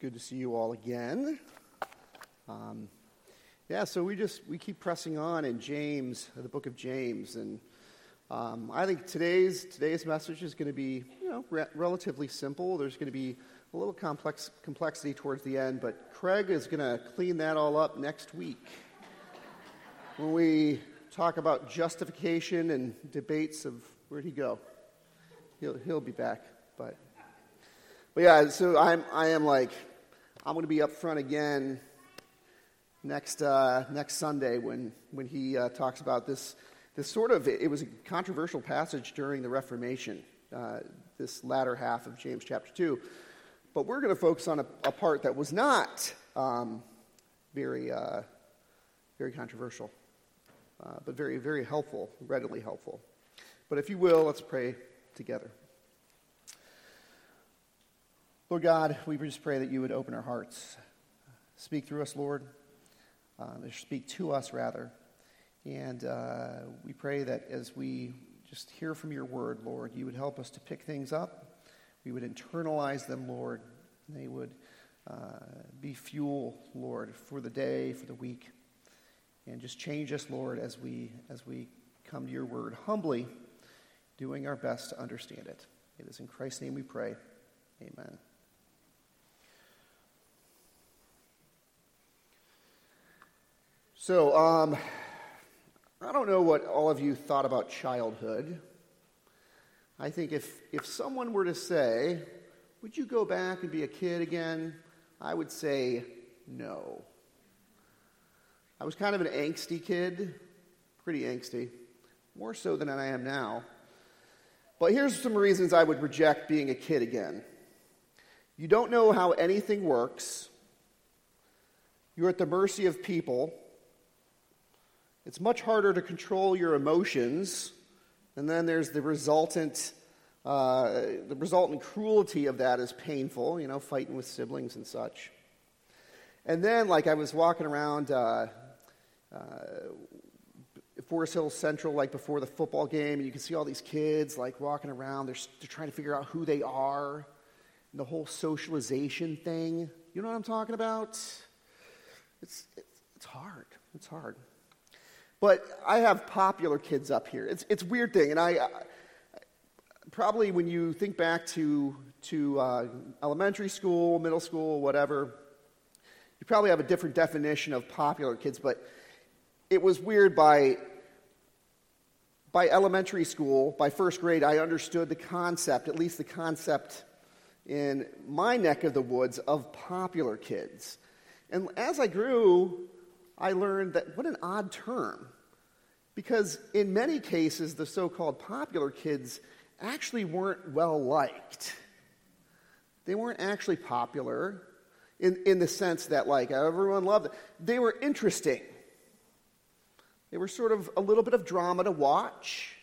good to see you all again. Um, yeah, so we just we keep pressing on in James, the book of James, and um, I think today's today's message is going to be you know re- relatively simple. There's going to be a little complex complexity towards the end, but Craig is going to clean that all up next week when we talk about justification and debates of where'd he go. He'll he'll be back, but but yeah, so I'm I am like I'm going to be up front again next, uh, next Sunday when, when he uh, talks about this, this sort of, it was a controversial passage during the Reformation, uh, this latter half of James chapter 2. But we're going to focus on a, a, part that was not um, very, uh, very controversial, uh, but very, very helpful, readily helpful. But if you will, let's pray together. Lord God, we just pray that you would open our hearts. Speak through us, Lord. Uh, speak to us, rather. And uh, we pray that as we just hear from your word, Lord, you would help us to pick things up. We would internalize them, Lord. They would uh, be fuel, Lord, for the day, for the week. And just change us, Lord, as we, as we come to your word humbly, doing our best to understand it. It is in Christ's name we pray. Amen. So, um, I don't know what all of you thought about childhood. I think if, if someone were to say, Would you go back and be a kid again? I would say no. I was kind of an angsty kid, pretty angsty, more so than I am now. But here's some reasons I would reject being a kid again. You don't know how anything works. You're at the mercy of people. It's much harder to control your emotions, and then there's the resultant. Uh, the resultant cruelty of that is painful, you know, fighting with siblings and such. And then, like, I was walking around uh, uh, Forest Hill Central, like before the football game, and you can see all these kids, like, walking around. They're, they're trying to figure out who they are, and the whole socialization thing. You know what I'm talking about? It's, it's, it's hard. It's hard. But I have popular kids up here. It's, it's a weird thing. And I, I probably when you think back to, to uh, elementary school, middle school, whatever, you probably have a different definition of popular kids. But it was weird by, by elementary school, by first grade, I understood the concept, at least the concept in my neck of the woods, of popular kids. And as I grew, I learned that what an odd term. Because in many cases, the so called popular kids actually weren't well liked. They weren't actually popular in, in the sense that, like, everyone loved them. They were interesting. They were sort of a little bit of drama to watch.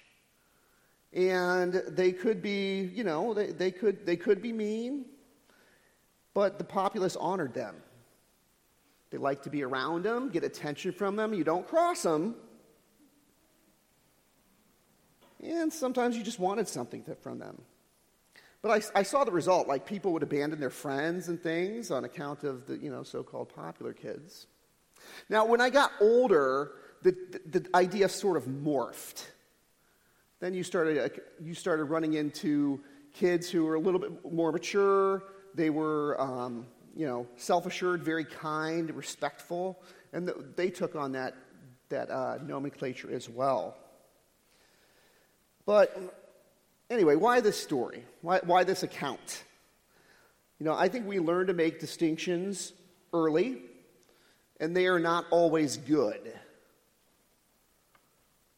And they could be, you know, they, they, could, they could be mean, but the populace honored them. They like to be around them, get attention from them. You don't cross them. And sometimes you just wanted something from them. But I, I, saw the result, like people would abandon their friends and things on account of the, you know, so-called popular kids. Now, when I got older, the, the, the idea sort of morphed. Then you started, you started running into kids who were a little bit more mature. They were, um, you know, self-assured, very kind, respectful, and the, they took on that that uh, nomenclature as well. But anyway, why this story? Why, why this account? You know, I think we learn to make distinctions early, and they are not always good.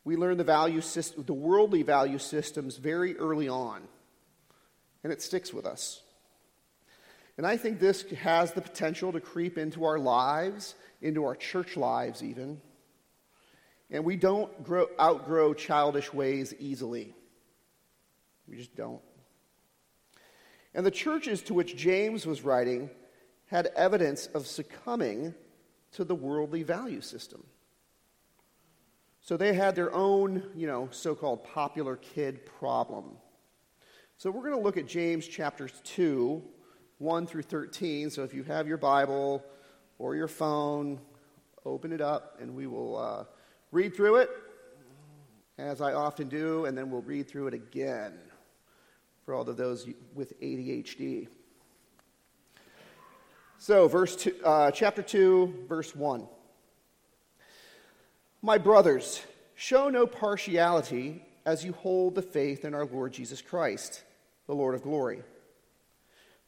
We learn the value system, the worldly value systems very early on, and it sticks with us. And I think this has the potential to creep into our lives, into our church lives, even. And we don't grow, outgrow childish ways easily. We just don't. And the churches to which James was writing had evidence of succumbing to the worldly value system. So they had their own, you know, so called popular kid problem. So we're going to look at James chapters 2, 1 through 13. So if you have your Bible or your phone, open it up and we will uh, read through it, as I often do, and then we'll read through it again for all of those with ADHD. So, verse two, uh, chapter 2, verse 1. My brothers, show no partiality as you hold the faith in our Lord Jesus Christ, the Lord of glory.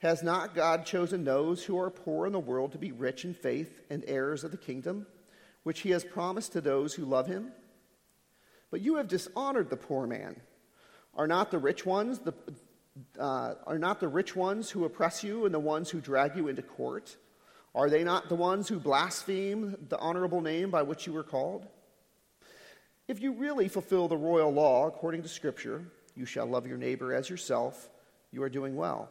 Has not God chosen those who are poor in the world to be rich in faith and heirs of the kingdom, which he has promised to those who love him? But you have dishonored the poor man. Are not the rich ones the, uh, are not the rich ones who oppress you and the ones who drag you into court? Are they not the ones who blaspheme the honorable name by which you were called? If you really fulfill the royal law according to Scripture, you shall love your neighbor as yourself, you are doing well.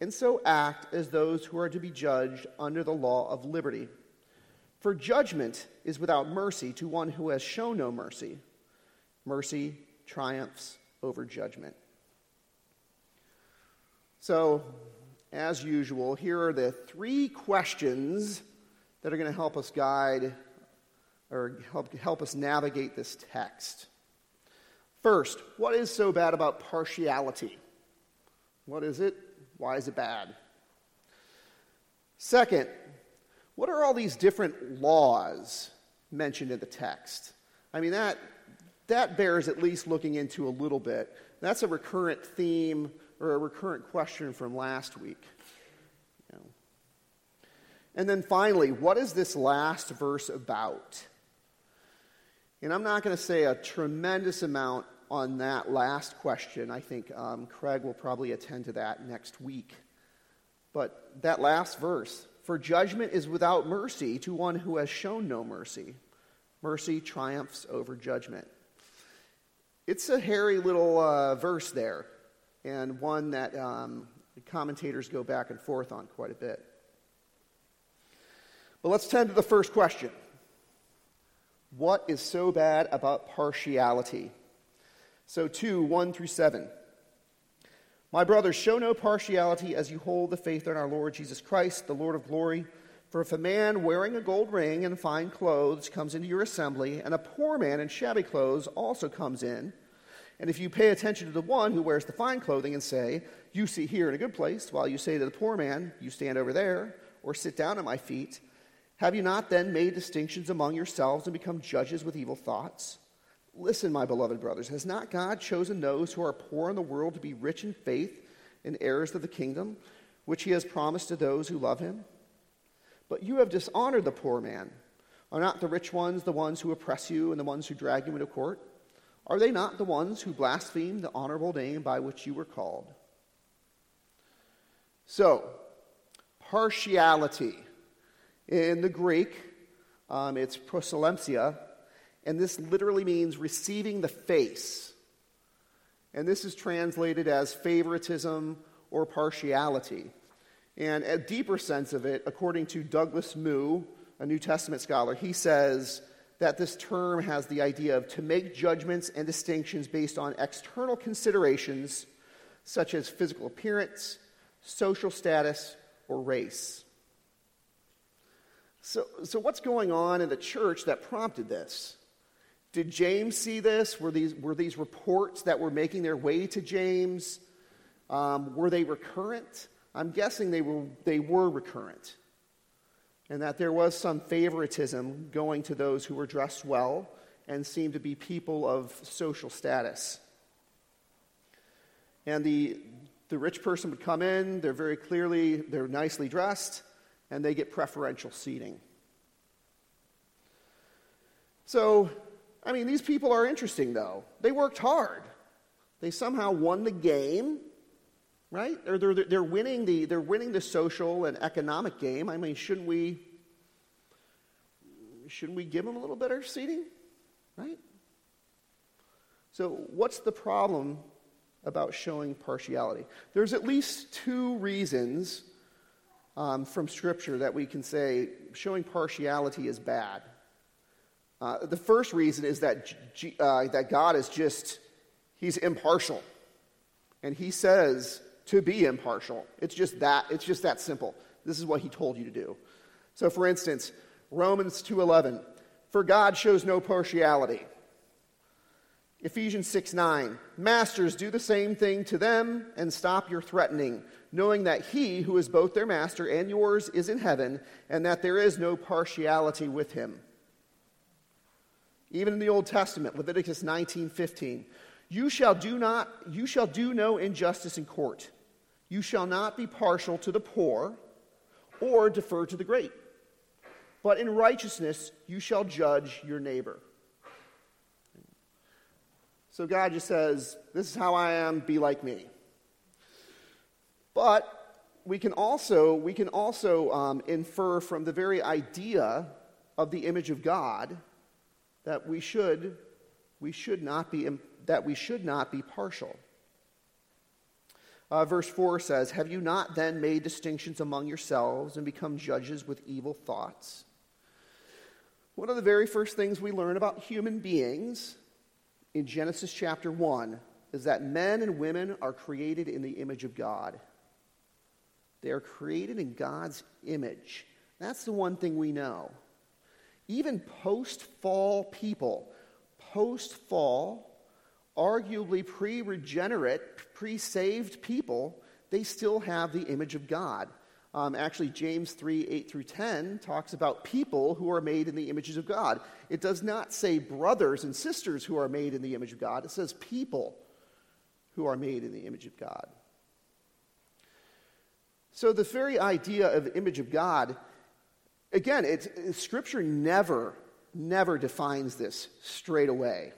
and so act as those who are to be judged under the law of liberty. For judgment is without mercy to one who has shown no mercy. Mercy triumphs over judgment. So, as usual, here are the three questions that are going to help us guide or help, help us navigate this text. First, what is so bad about partiality? What is it? Why is it bad? Second, what are all these different laws mentioned in the text? I mean, that, that bears at least looking into a little bit. That's a recurrent theme or a recurrent question from last week. You know. And then finally, what is this last verse about? And I'm not going to say a tremendous amount on that last question. I think um, Craig will probably attend to that next week. But that last verse for judgment is without mercy to one who has shown no mercy. Mercy triumphs over judgment. It's a hairy little uh, verse there, and one that um, commentators go back and forth on quite a bit. But let's turn to the first question What is so bad about partiality? So, 2 1 through 7. My brothers, show no partiality as you hold the faith in our Lord Jesus Christ, the Lord of glory. For if a man wearing a gold ring and fine clothes comes into your assembly, and a poor man in shabby clothes also comes in, and if you pay attention to the one who wears the fine clothing and say, You sit here in a good place, while you say to the poor man, You stand over there, or sit down at my feet, have you not then made distinctions among yourselves and become judges with evil thoughts? Listen, my beloved brothers, has not God chosen those who are poor in the world to be rich in faith and heirs of the kingdom, which he has promised to those who love him? But you have dishonored the poor man. Are not the rich ones the ones who oppress you and the ones who drag you into court? Are they not the ones who blaspheme the honorable name by which you were called? So, partiality. In the Greek, um, it's prosolepsia, and this literally means receiving the face. And this is translated as favoritism or partiality. And a deeper sense of it, according to Douglas Moo, a New Testament scholar, he says that this term has the idea of to make judgments and distinctions based on external considerations such as physical appearance, social status, or race. So, so what's going on in the church that prompted this? Did James see this? Were these, were these reports that were making their way to James? Um, were they recurrent? I'm guessing they were, they were recurrent. and that there was some favoritism going to those who were dressed well and seemed to be people of social status. And the, the rich person would come in, they're very clearly, they're nicely dressed, and they get preferential seating. So, I mean, these people are interesting, though. They worked hard. They somehow won the game, right? Or they're, they're, winning the, they're winning the social and economic game. I mean, shouldn't we, shouldn't we give them a little better seating, right? So, what's the problem about showing partiality? There's at least two reasons um, from Scripture that we can say showing partiality is bad. Uh, the first reason is that, G- uh, that God is just, he's impartial. And he says to be impartial. It's just that, it's just that simple. This is what he told you to do. So for instance, Romans 2:11, for God shows no partiality. Ephesians 6 9, Masters, do the same thing to them and stop your threatening, knowing that he who is both their master and yours is in heaven, and that there is no partiality with him. Even in the Old Testament, Leviticus 19:15, you shall do not you shall do no injustice in court. You shall not be partial to the poor or defer to the great. But in righteousness you shall judge your neighbor. So God just says, This is how I am, be like me. But we can also, we can also um, infer from the very idea of the image of God that we should, we should not be, that we should not be partial. Uh, verse 4 says, Have you not then made distinctions among yourselves and become judges with evil thoughts? One of the very first things we learn about human beings in Genesis chapter 1 is that men and women are created in the image of God. They are created in God's image. That's the one thing we know even post fall people, post fall, arguably pre regenerate, pre saved people, they still have the image of God. Um, actually, James 3 8 through 10 talks about people who are made in the images of God. It does not say brothers and sisters who are made in the image of God, it says people who are made in the image of God. So, the very idea of image of God Again, it's, Scripture never, never defines this straight away.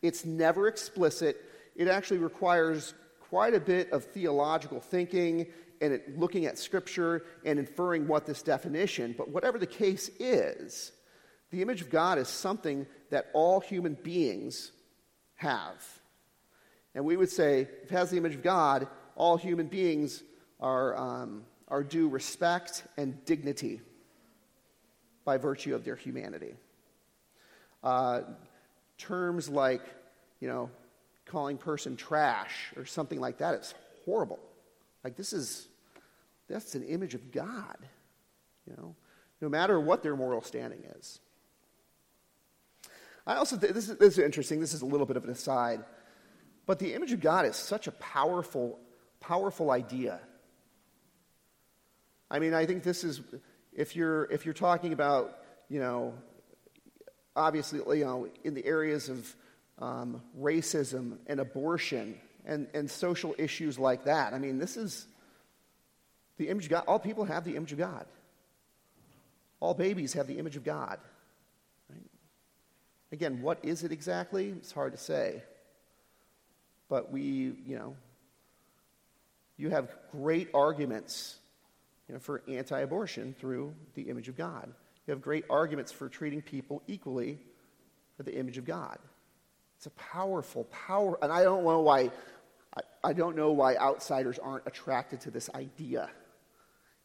It's never explicit. It actually requires quite a bit of theological thinking and it, looking at Scripture and inferring what this definition. But whatever the case is, the image of God is something that all human beings have. And we would say, if it has the image of God, all human beings are, um, are due respect and dignity by virtue of their humanity. Uh, terms like, you know, calling person trash or something like that is horrible. Like this is, that's an image of God, you know, no matter what their moral standing is. I also, th- this is, this is interesting, this is a little bit of an aside, but the image of God is such a powerful, powerful idea. I mean, I think this is, if you're, if you're talking about, you know, obviously, you know, in the areas of um, racism and abortion and, and social issues like that, I mean, this is the image of God. All people have the image of God. All babies have the image of God. Right? Again, what is it exactly? It's hard to say. But we, you know, you have great arguments you know, for anti abortion through the image of God. You have great arguments for treating people equally for the image of God. It's a powerful, power, and I don't know why. I, I don't know why outsiders aren't attracted to this idea.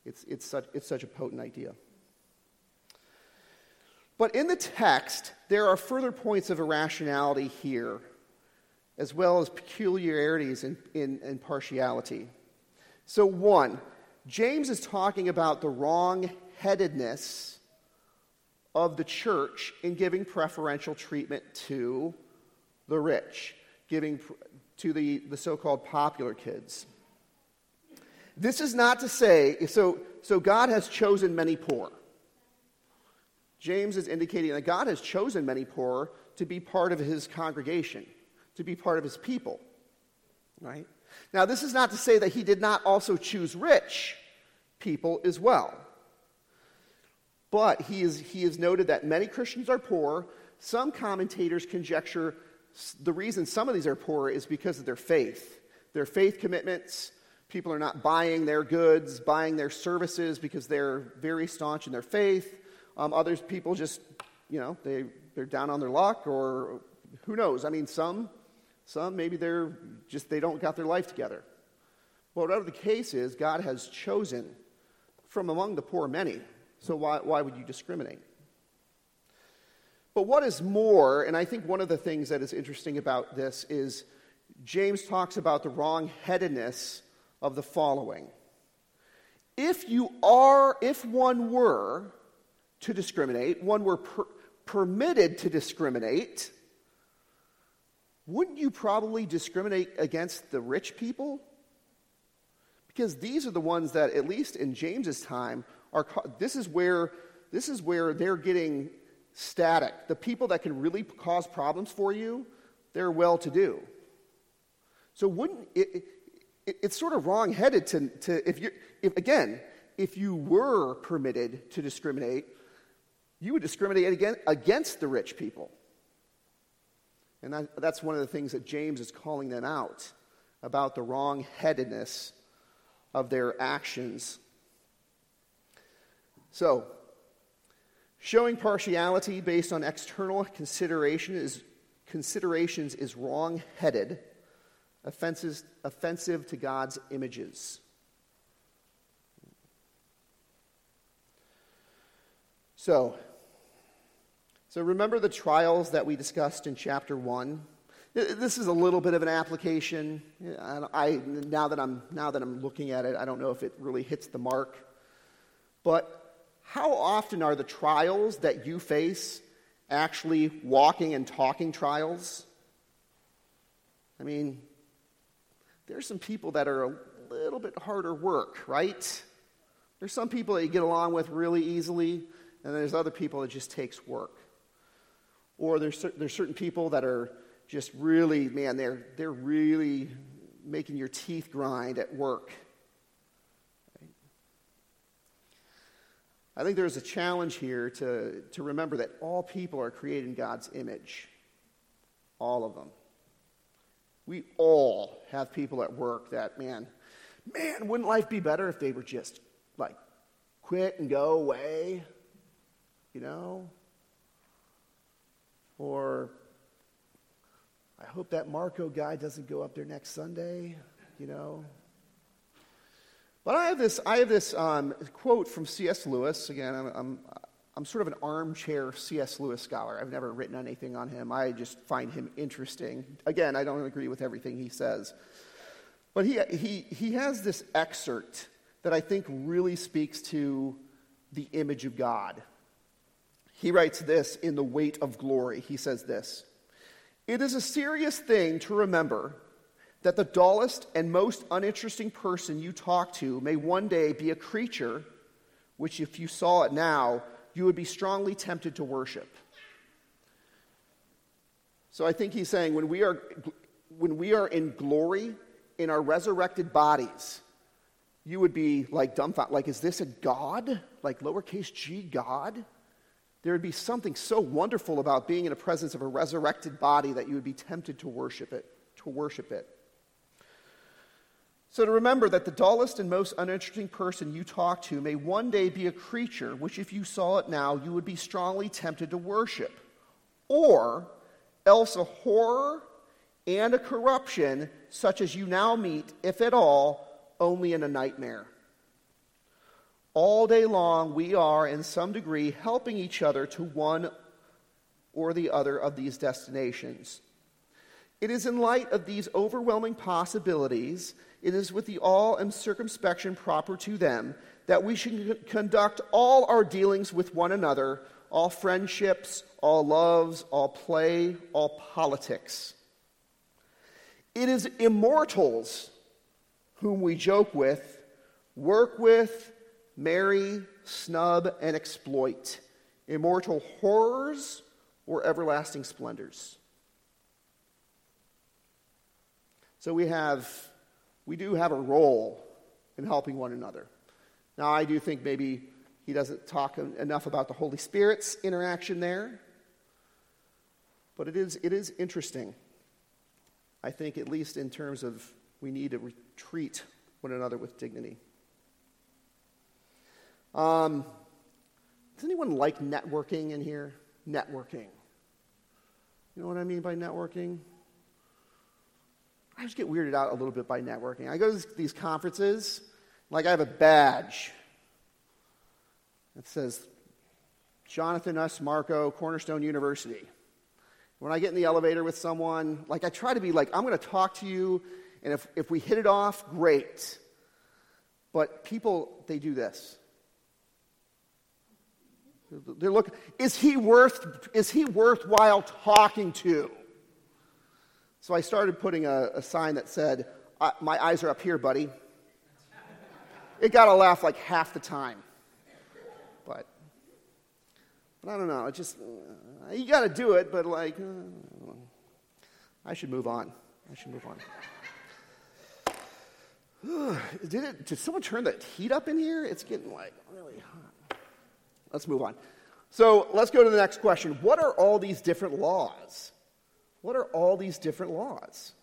It's, it's, such, it's such a potent idea. But in the text, there are further points of irrationality here, as well as peculiarities in, in, in partiality. So, one, James is talking about the wrong headedness of the church in giving preferential treatment to the rich, giving to the, the so called popular kids. This is not to say, so, so God has chosen many poor. James is indicating that God has chosen many poor to be part of his congregation, to be part of his people. Right? Now, this is not to say that he did not also choose rich people as well. But he is, he has noted that many Christians are poor. Some commentators conjecture the reason some of these are poor is because of their faith. Their faith commitments, people are not buying their goods, buying their services because they're very staunch in their faith. Um, others people just, you know, they, they're down on their luck or who knows. I mean, some, some maybe they're just, they don't got their life together. Well, whatever the case is, God has chosen from among the poor many. So why, why would you discriminate? But what is more, and I think one of the things that is interesting about this is James talks about the wrong headedness of the following. If you are, if one were to discriminate, one were per- permitted to discriminate, wouldn't you probably discriminate against the rich people? Because these are the ones that, at least in James's time, are this is where this is where they're getting static. The people that can really cause problems for you, they're well to do. So wouldn't it, it, it's sort of wrong-headed to, to if you if again if you were permitted to discriminate, you would discriminate against the rich people. And that, that's one of the things that James is calling them out about the wrong-headedness of their actions. So, showing partiality based on external consideration is, considerations is wrong-headed offenses, offensive to God's images. So, so remember the trials that we discussed in chapter 1? This is a little bit of an application. I, now, that I'm, now that I'm looking at it, I don't know if it really hits the mark. But how often are the trials that you face actually walking and talking trials? I mean, there's some people that are a little bit harder work, right? There's some people that you get along with really easily, and there's other people that just takes work. Or there's, there's certain people that are just really, man, they're, they're really making your teeth grind at work. I think there's a challenge here to, to remember that all people are created in God's image. All of them. We all have people at work that, man, man, wouldn't life be better if they were just like quit and go away? You know? Or I hope that Marco guy doesn't go up there next Sunday, you know? But I have this, I have this um, quote from C.S. Lewis. Again, I'm, I'm, I'm sort of an armchair C.S. Lewis scholar. I've never written anything on him. I just find him interesting. Again, I don't agree with everything he says. But he, he, he has this excerpt that I think really speaks to the image of God. He writes this in The Weight of Glory. He says this It is a serious thing to remember that the dullest and most uninteresting person you talk to may one day be a creature which, if you saw it now, you would be strongly tempted to worship. So I think he's saying when we are, when we are in glory in our resurrected bodies, you would be like dumbfounded. Like, is this a God? Like lowercase g God? There would be something so wonderful about being in the presence of a resurrected body that you would be tempted to worship it, to worship it. So to remember that the dullest and most uninteresting person you talk to may one day be a creature which, if you saw it now, you would be strongly tempted to worship, or else a horror and a corruption such as you now meet, if at all, only in a nightmare. All day long, we are, in some degree, helping each other to one or the other of these destinations. It is in light of these overwhelming possibilities, it is with the awe and circumspection proper to them, that we should conduct all our dealings with one another, all friendships, all loves, all play, all politics. It is immortals whom we joke with, work with, marry, snub, and exploit. immortal horrors, or everlasting splendors. So we have, we do have a role in helping one another. Now, I do think maybe he doesn't talk enough about the Holy Spirit's interaction there, but it is, it is interesting. I think, at least in terms of we need to treat one another with dignity. Um, does anyone like networking in here? Networking. You know what I mean by networking? I just get weirded out a little bit by networking. I go to these conferences, like I have a badge that says Jonathan S. Marco, Cornerstone University. When I get in the elevator with someone, like I try to be like, I'm going to talk to you, and if, if we hit it off, great. But people, they do this. They're looking, is he worth, is he worthwhile talking to? So I started putting a, a sign that said, My eyes are up here, buddy. It got a laugh like half the time. But, but I don't know. It just, uh, you got to do it, but like, uh, I should move on. I should move on. did, it, did someone turn the heat up in here? It's getting like really hot. Let's move on. So let's go to the next question. What are all these different laws? What are all these different laws?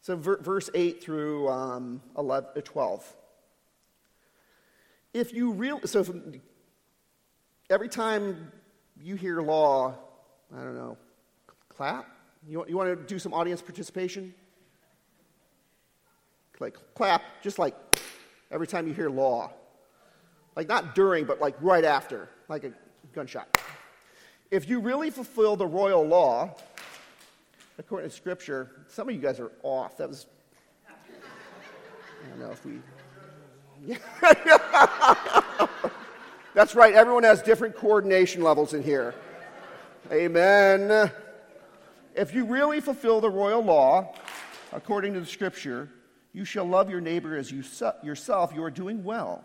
So, ver- verse 8 through um, 11, uh, 12. If you really, so if, every time you hear law, I don't know, clap? You, you want to do some audience participation? Like, clap, just like every time you hear law. Like, not during, but like right after, like a gunshot. If you really fulfill the royal law, according to Scripture, some of you guys are off. That was, I don't know if we. That's right, everyone has different coordination levels in here. Amen. If you really fulfill the royal law, according to the Scripture, you shall love your neighbor as you yourself, you are doing well.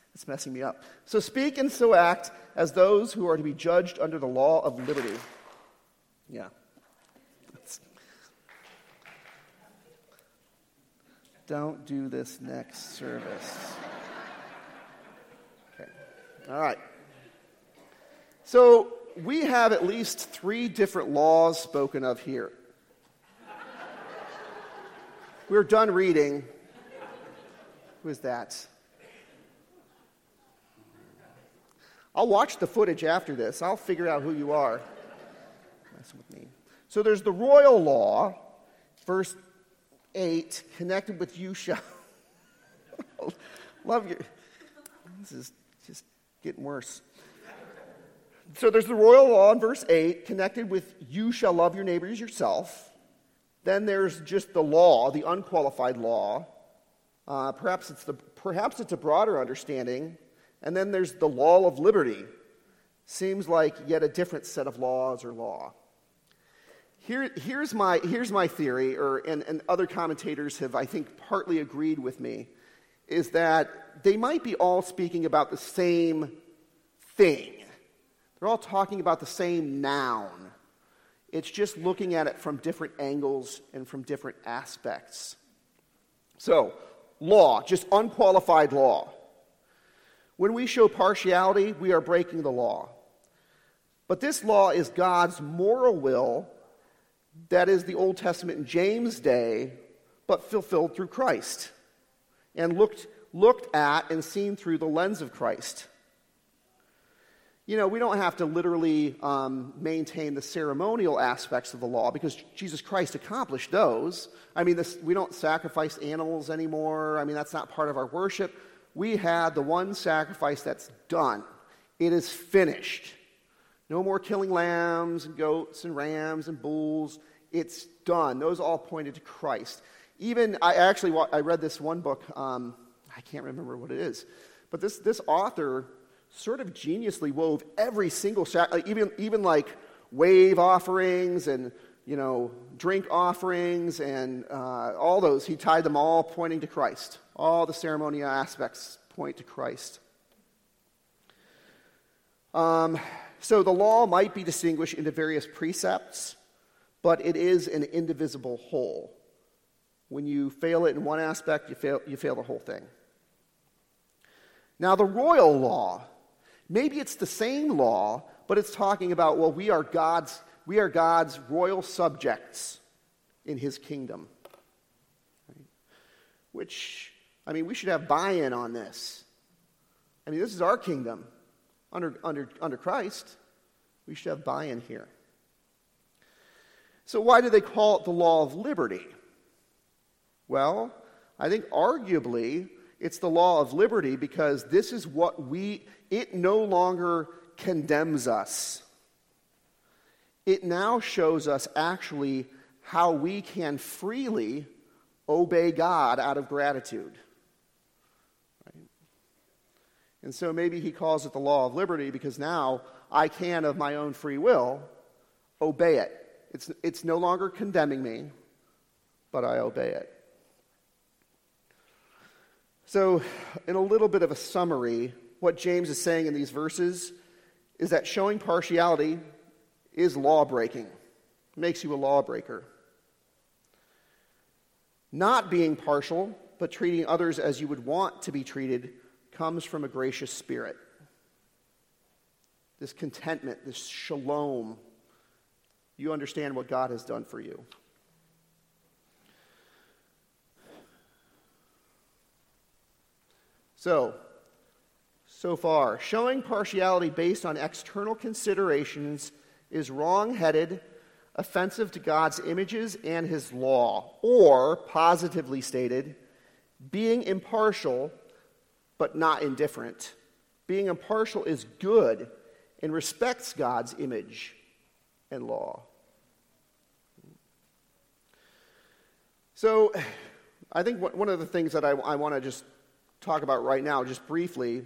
it's messing me up. So speak and so act as those who are to be judged under the law of liberty. Yeah. Don't do this next service. Okay. All right. So we have at least three different laws spoken of here. We're done reading. Who is that? I'll watch the footage after this. I'll figure out who you are. Mess with me. So there's the royal law, verse 8, connected with you shall. Love you. This is just getting worse. So there's the royal law in verse 8, connected with you shall love your neighbors yourself. Then there's just the law, the unqualified law. Uh, perhaps, it's the, perhaps it's a broader understanding and then there's the law of liberty. Seems like yet a different set of laws or law. Here, here's, my, here's my theory, or, and, and other commentators have, I think, partly agreed with me, is that they might be all speaking about the same thing. They're all talking about the same noun. It's just looking at it from different angles and from different aspects. So, law, just unqualified law. When we show partiality, we are breaking the law. But this law is God's moral will, that is the Old Testament in James' day, but fulfilled through Christ and looked, looked at and seen through the lens of Christ. You know, we don't have to literally um, maintain the ceremonial aspects of the law because Jesus Christ accomplished those. I mean, this, we don't sacrifice animals anymore. I mean, that's not part of our worship we had the one sacrifice that's done. It is finished. No more killing lambs and goats and rams and bulls. It's done. Those all pointed to Christ. Even, I actually I read this one book, um, I can't remember what it is, but this, this author sort of geniusly wove every single, even, even like wave offerings and you know, drink offerings and uh, all those. He tied them all pointing to Christ. All the ceremonial aspects point to Christ. Um, so the law might be distinguished into various precepts, but it is an indivisible whole. When you fail it in one aspect, you fail, you fail the whole thing. Now, the royal law, maybe it's the same law, but it's talking about, well, we are God's, we are God's royal subjects in his kingdom. Right? Which, I mean, we should have buy in on this. I mean, this is our kingdom under, under, under Christ. We should have buy in here. So, why do they call it the law of liberty? Well, I think arguably it's the law of liberty because this is what we, it no longer condemns us. It now shows us actually how we can freely obey God out of gratitude. And so maybe he calls it the law of liberty because now I can, of my own free will, obey it. It's, it's no longer condemning me, but I obey it. So, in a little bit of a summary, what James is saying in these verses is that showing partiality is law breaking, makes you a lawbreaker. Not being partial, but treating others as you would want to be treated, comes from a gracious spirit. This contentment, this shalom, you understand what God has done for you. So, so far, showing partiality based on external considerations is wrong headed, offensive to God's images and his law. Or, positively stated, being impartial but not indifferent. Being impartial is good and respects God's image and law. So, I think one of the things that I, I want to just talk about right now, just briefly,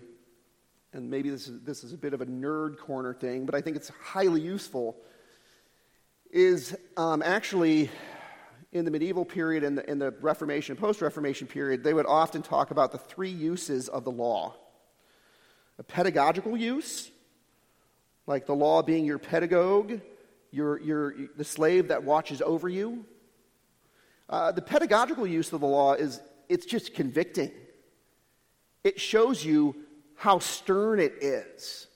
and maybe this is, this is a bit of a nerd corner thing, but I think it's highly useful, is um, actually in the medieval period and the, in the Reformation, and post Reformation period, they would often talk about the three uses of the law a pedagogical use, like the law being your pedagogue, your, your, the slave that watches over you. Uh, the pedagogical use of the law is it's just convicting it shows you how stern it is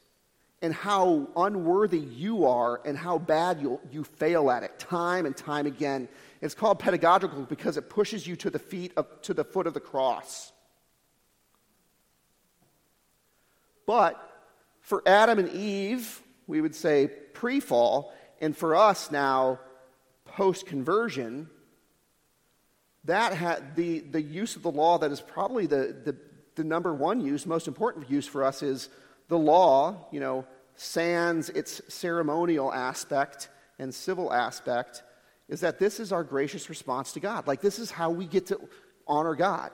and how unworthy you are and how bad you you fail at it time and time again. It's called pedagogical because it pushes you to the feet of, to the foot of the cross. But for Adam and Eve, we would say pre-fall, and for us now post-conversion, that had the, the use of the law that is probably the, the, the number one use, most important use for us is the law, you know, sans its ceremonial aspect and civil aspect, is that this is our gracious response to God. Like, this is how we get to honor God.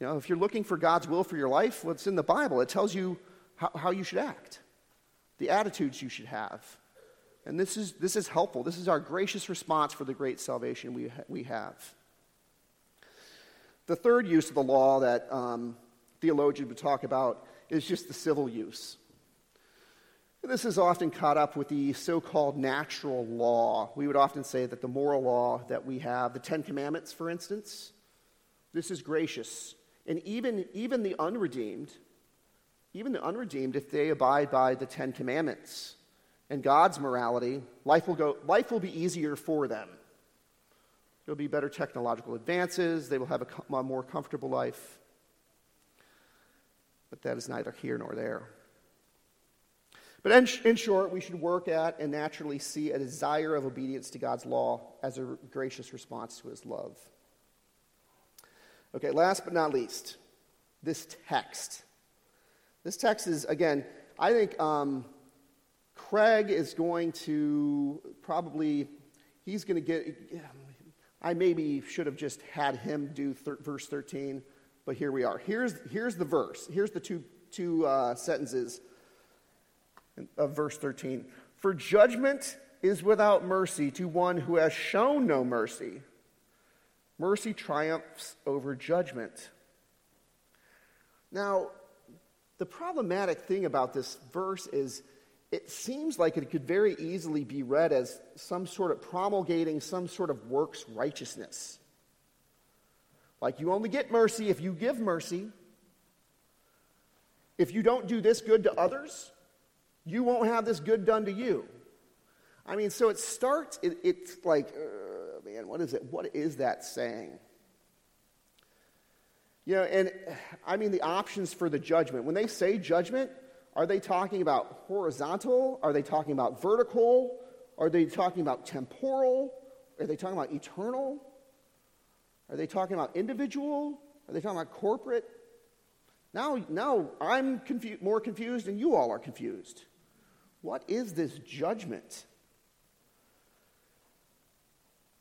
You know, if you're looking for God's will for your life, what's in the Bible? It tells you how, how you should act, the attitudes you should have. And this is, this is helpful. This is our gracious response for the great salvation we, ha- we have. The third use of the law that um, theologians would talk about is just the civil use. This is often caught up with the so called natural law. We would often say that the moral law that we have, the Ten Commandments, for instance, this is gracious. And even, even the unredeemed, even the unredeemed, if they abide by the Ten Commandments and God's morality, life will, go, life will be easier for them. There'll be better technological advances. They will have a, a more comfortable life. But that is neither here nor there. But in, in, short, we should work at and naturally see a desire of obedience to God's law as a gracious response to his love. Okay, last but not least, this text. This text is, again, I think um, Craig is going to probably, he's going to get, I maybe should have just had him do thir- verse 13, but here we are. Here's, here's the verse. Here's the two, two uh, sentences of verse 13. For judgment is without mercy to one who has shown no mercy. Mercy triumphs over judgment. Now, the problematic thing about this verse is it seems like it could very easily be read as some sort of promulgating some sort of works righteousness. Like you only get mercy if you give mercy. If you don't do this good to others, you won't have this good done to you. I mean, so it starts, it, it's like, uh, man, what is it? What is that saying? You know, and I mean the options for the judgment. When they say judgment, are they talking about horizontal? Are they talking about vertical? Are they talking about temporal? Are they talking about eternal? Are they talking about individual? Are they talking about corporate? Now, now I'm confu- more confused and you all are confused. What is this judgment?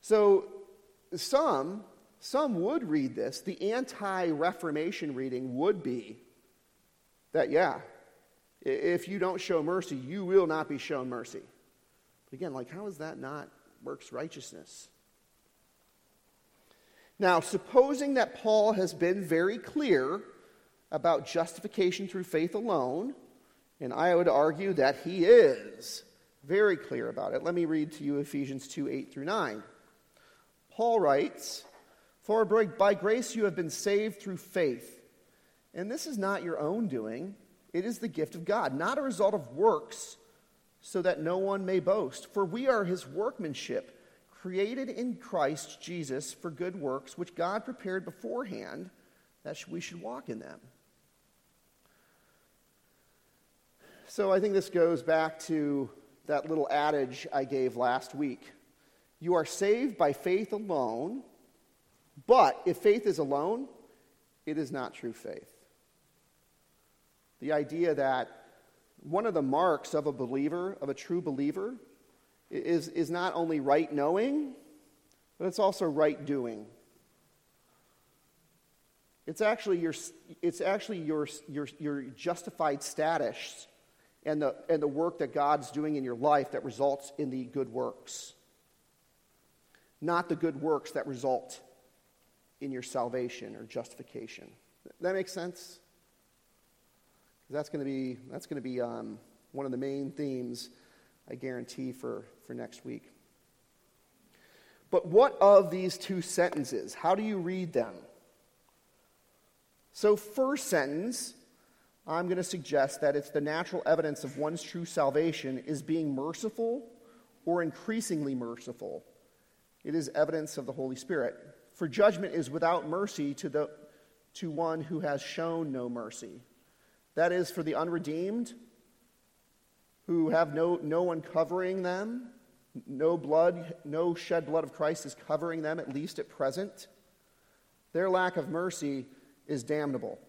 So, some, some would read this. The anti Reformation reading would be that, yeah, if you don't show mercy, you will not be shown mercy. But again, like, how is that not works righteousness? Now, supposing that Paul has been very clear about justification through faith alone, and I would argue that he is very clear about it. Let me read to you Ephesians 2 8 through 9. Paul writes, For by grace you have been saved through faith. And this is not your own doing, it is the gift of God, not a result of works, so that no one may boast. For we are his workmanship, created in Christ Jesus for good works, which God prepared beforehand that we should walk in them. So I think this goes back to that little adage I gave last week. You are saved by faith alone, but if faith is alone, it is not true faith. The idea that one of the marks of a believer, of a true believer, is, is not only right knowing, but it's also right doing. It's actually your, it's actually your, your, your justified status and the, and the work that God's doing in your life that results in the good works, not the good works that result in your salvation or justification. That makes sense? That's going to be, that's going to be um, one of the main themes, I guarantee, for, for next week. But what of these two sentences? How do you read them? So, first sentence, I'm going to suggest that it's the natural evidence of one's true salvation is being merciful or increasingly merciful. It is evidence of the Holy Spirit. For judgment is without mercy to, the, to one who has shown no mercy. That is for the unredeemed who have no, no one covering them, no blood, no shed blood of Christ is covering them, at least at present. Their lack of mercy is damnable.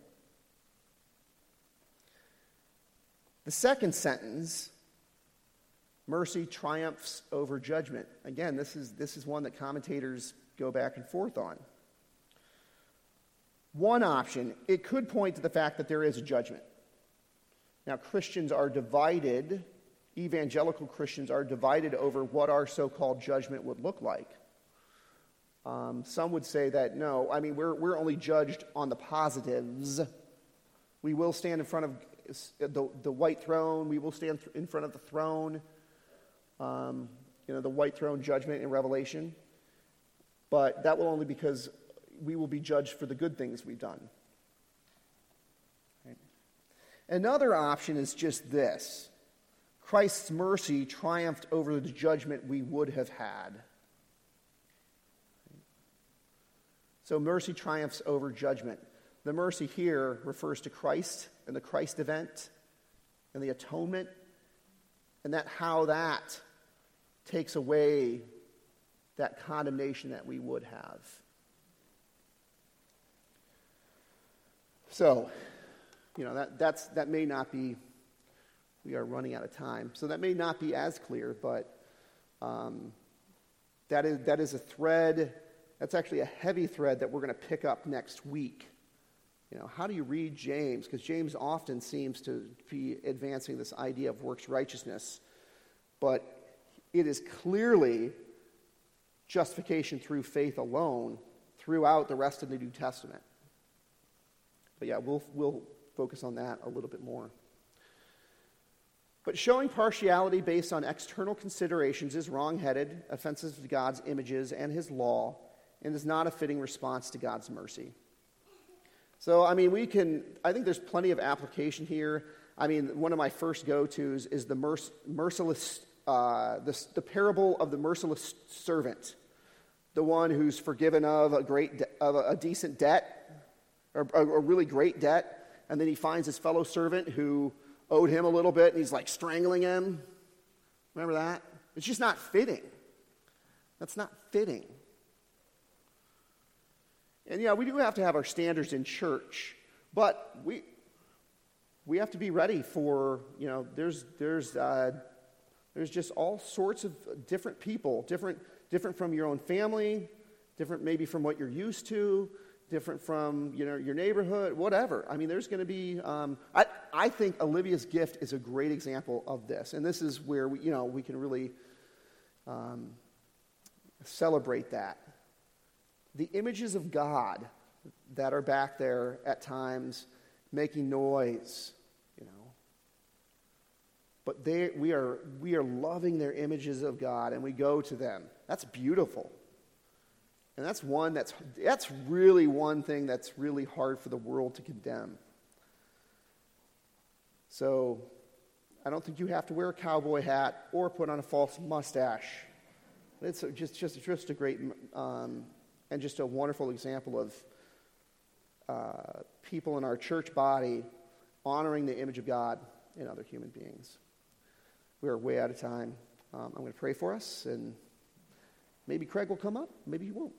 The second sentence, mercy triumphs over judgment. Again, this is, this is one that commentators go back and forth on. One option, it could point to the fact that there is a judgment. Now, Christians are divided, evangelical Christians are divided over what our so called judgment would look like. Um, some would say that no, I mean, we're, we're only judged on the positives. We will stand in front of the, the white throne, we will stand in front of the throne, um, you know, the white throne judgment in Revelation. But that will only because we will be judged for the good things we've done. Another option is just this Christ's mercy triumphed over the judgment we would have had. So mercy triumphs over judgment. The mercy here refers to Christ and the Christ event and the atonement, and that how that takes away that condemnation that we would have. So, you know, that, that's, that may not be we are running out of time. So that may not be as clear, but um, that, is, that is a thread, that's actually a heavy thread that we're going to pick up next week. You know, how do you read James? Because James often seems to be advancing this idea of works righteousness, but it is clearly justification through faith alone throughout the rest of the New Testament. But yeah, we'll, we'll focus on that a little bit more. But showing partiality based on external considerations is wrongheaded, offensive to God's images and his law, and is not a fitting response to God's mercy. So, I mean, we can, I think there's plenty of application here. I mean, one of my first go tos is the merc- merciless, uh, the, the parable of the merciless servant, the one who's forgiven of a great, de- of a, a decent debt, or a, a really great debt, and then he finds his fellow servant who owed him a little bit and he's like strangling him. Remember that? It's just not fitting. That's not fitting. And yeah, we do have to have our standards in church, but we we have to be ready for you know there's there's uh, there's just all sorts of different people, different different from your own family, different maybe from what you're used to, different from you know your neighborhood, whatever. I mean, there's going to be. Um, I I think Olivia's gift is a great example of this, and this is where we you know we can really um, celebrate that. The images of God that are back there at times making noise, you know. But they, we, are, we are loving their images of God, and we go to them. That's beautiful. And that's one that's, that's really one thing that's really hard for the world to condemn. So I don't think you have to wear a cowboy hat or put on a false mustache. It's just, just, just a great um, and just a wonderful example of uh, people in our church body honoring the image of God in other human beings. We are way out of time. Um, I'm going to pray for us, and maybe Craig will come up, maybe he won't.